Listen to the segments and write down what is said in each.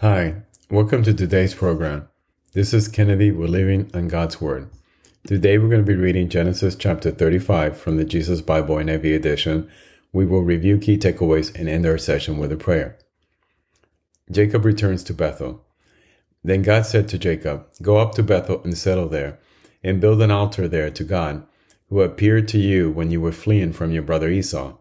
Hi, welcome to today's program. This is Kennedy. We're living on God's Word. Today we're going to be reading Genesis chapter 35 from the Jesus Bible NIV edition. We will review key takeaways and end our session with a prayer. Jacob returns to Bethel. Then God said to Jacob, Go up to Bethel and settle there, and build an altar there to God, who appeared to you when you were fleeing from your brother Esau.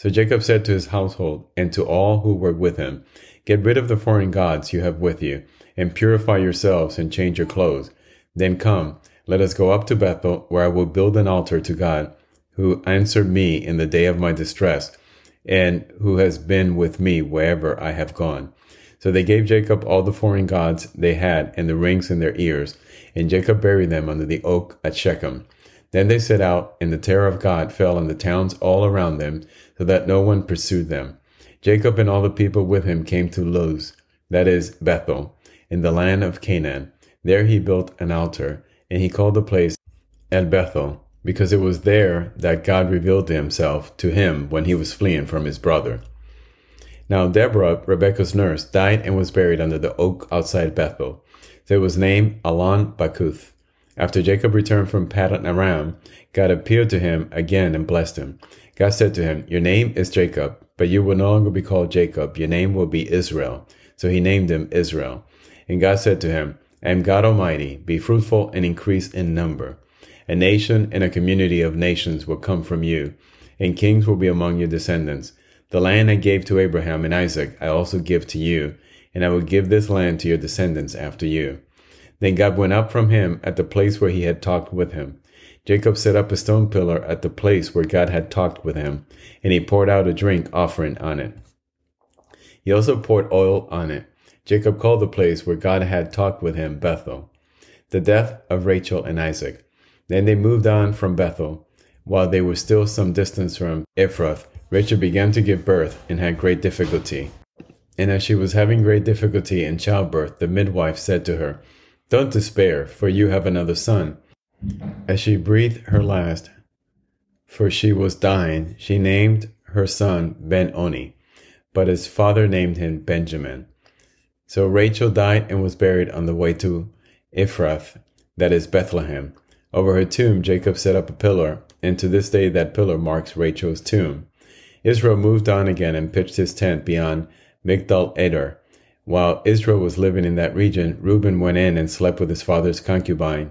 So Jacob said to his household and to all who were with him, Get rid of the foreign gods you have with you, and purify yourselves and change your clothes. Then come, let us go up to Bethel, where I will build an altar to God, who answered me in the day of my distress, and who has been with me wherever I have gone. So they gave Jacob all the foreign gods they had and the rings in their ears, and Jacob buried them under the oak at Shechem. Then they set out, and the terror of God fell on the towns all around them, so that no one pursued them. Jacob and all the people with him came to Luz, that is, Bethel, in the land of Canaan. There he built an altar, and he called the place El Bethel, because it was there that God revealed himself to him when he was fleeing from his brother. Now Deborah, Rebekah's nurse, died and was buried under the oak outside Bethel. So it was named Allon Bakuth. After Jacob returned from Paddan Aram, God appeared to him again and blessed him. God said to him, Your name is Jacob, but you will no longer be called Jacob. Your name will be Israel. So he named him Israel. And God said to him, I am God Almighty. Be fruitful and increase in number. A nation and a community of nations will come from you, and kings will be among your descendants. The land I gave to Abraham and Isaac I also give to you, and I will give this land to your descendants after you. Then God went up from him at the place where he had talked with him. Jacob set up a stone pillar at the place where God had talked with him, and he poured out a drink offering on it. He also poured oil on it. Jacob called the place where God had talked with him Bethel. The death of Rachel and Isaac. Then they moved on from Bethel. While they were still some distance from Ephrath, Rachel began to give birth and had great difficulty. And as she was having great difficulty in childbirth, the midwife said to her, don't despair, for you have another son. As she breathed her last, for she was dying, she named her son Ben Oni, but his father named him Benjamin. So Rachel died and was buried on the way to Ephrath, that is Bethlehem. Over her tomb, Jacob set up a pillar, and to this day that pillar marks Rachel's tomb. Israel moved on again and pitched his tent beyond Migdal Eder, while Israel was living in that region, Reuben went in and slept with his father's concubine,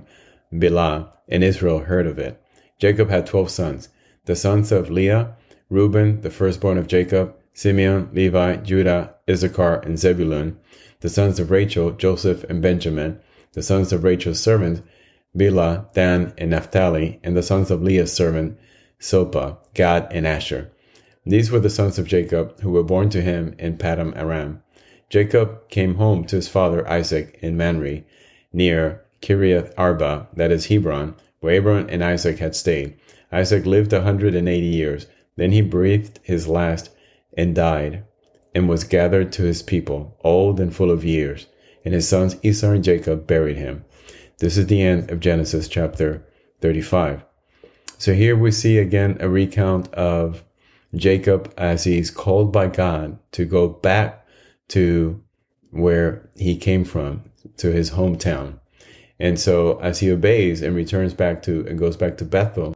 Bilhah, and Israel heard of it. Jacob had twelve sons. The sons of Leah, Reuben, the firstborn of Jacob, Simeon, Levi, Judah, Issachar, and Zebulun. The sons of Rachel, Joseph and Benjamin. The sons of Rachel's servant, Bilhah, Dan, and Naphtali. And the sons of Leah's servant, Zilpah, Gad, and Asher. These were the sons of Jacob who were born to him in Paddan Aram. Jacob came home to his father Isaac in Mamre, near Kiriath Arba, that is Hebron, where Abraham and Isaac had stayed. Isaac lived a hundred and eighty years. Then he breathed his last and died, and was gathered to his people, old and full of years. And his sons Esau and Jacob buried him. This is the end of Genesis chapter 35. So here we see again a recount of Jacob as he's called by God to go back to where he came from, to his hometown. And so as he obeys and returns back to and goes back to Bethel,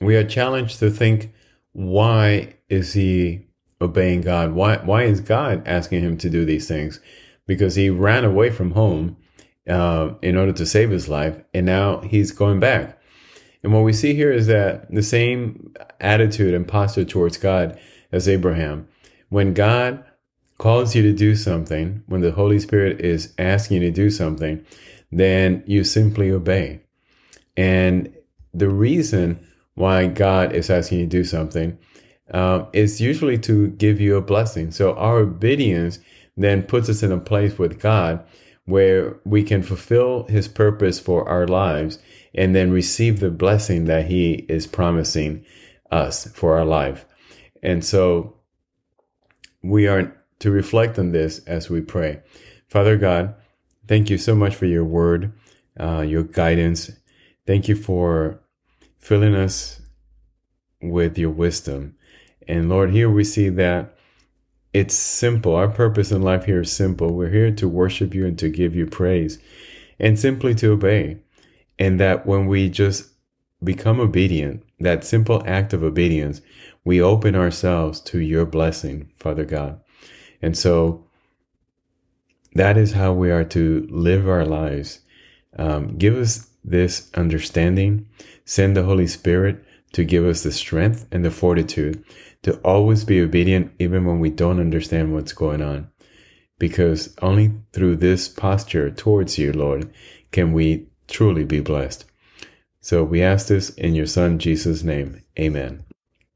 we are challenged to think, why is he obeying God? Why why is God asking him to do these things? Because he ran away from home uh, in order to save his life, and now he's going back. And what we see here is that the same attitude and posture towards God as Abraham. When God calls you to do something, when the Holy Spirit is asking you to do something, then you simply obey. And the reason why God is asking you to do something uh, is usually to give you a blessing. So our obedience then puts us in a place with God where we can fulfill his purpose for our lives and then receive the blessing that he is promising us for our life. And so we are to reflect on this as we pray. Father God, thank you so much for your word, uh, your guidance. Thank you for filling us with your wisdom. And Lord, here we see that it's simple. Our purpose in life here is simple. We're here to worship you and to give you praise and simply to obey. And that when we just become obedient, that simple act of obedience, we open ourselves to your blessing, Father God. And so that is how we are to live our lives. Um, give us this understanding. Send the Holy Spirit to give us the strength and the fortitude to always be obedient, even when we don't understand what's going on. Because only through this posture towards you, Lord, can we truly be blessed. So we ask this in your Son, Jesus' name. Amen.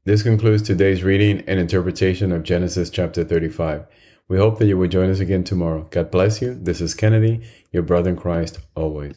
This concludes today's reading and interpretation of Genesis chapter 35. We hope that you will join us again tomorrow. God bless you. This is Kennedy, your brother in Christ, always.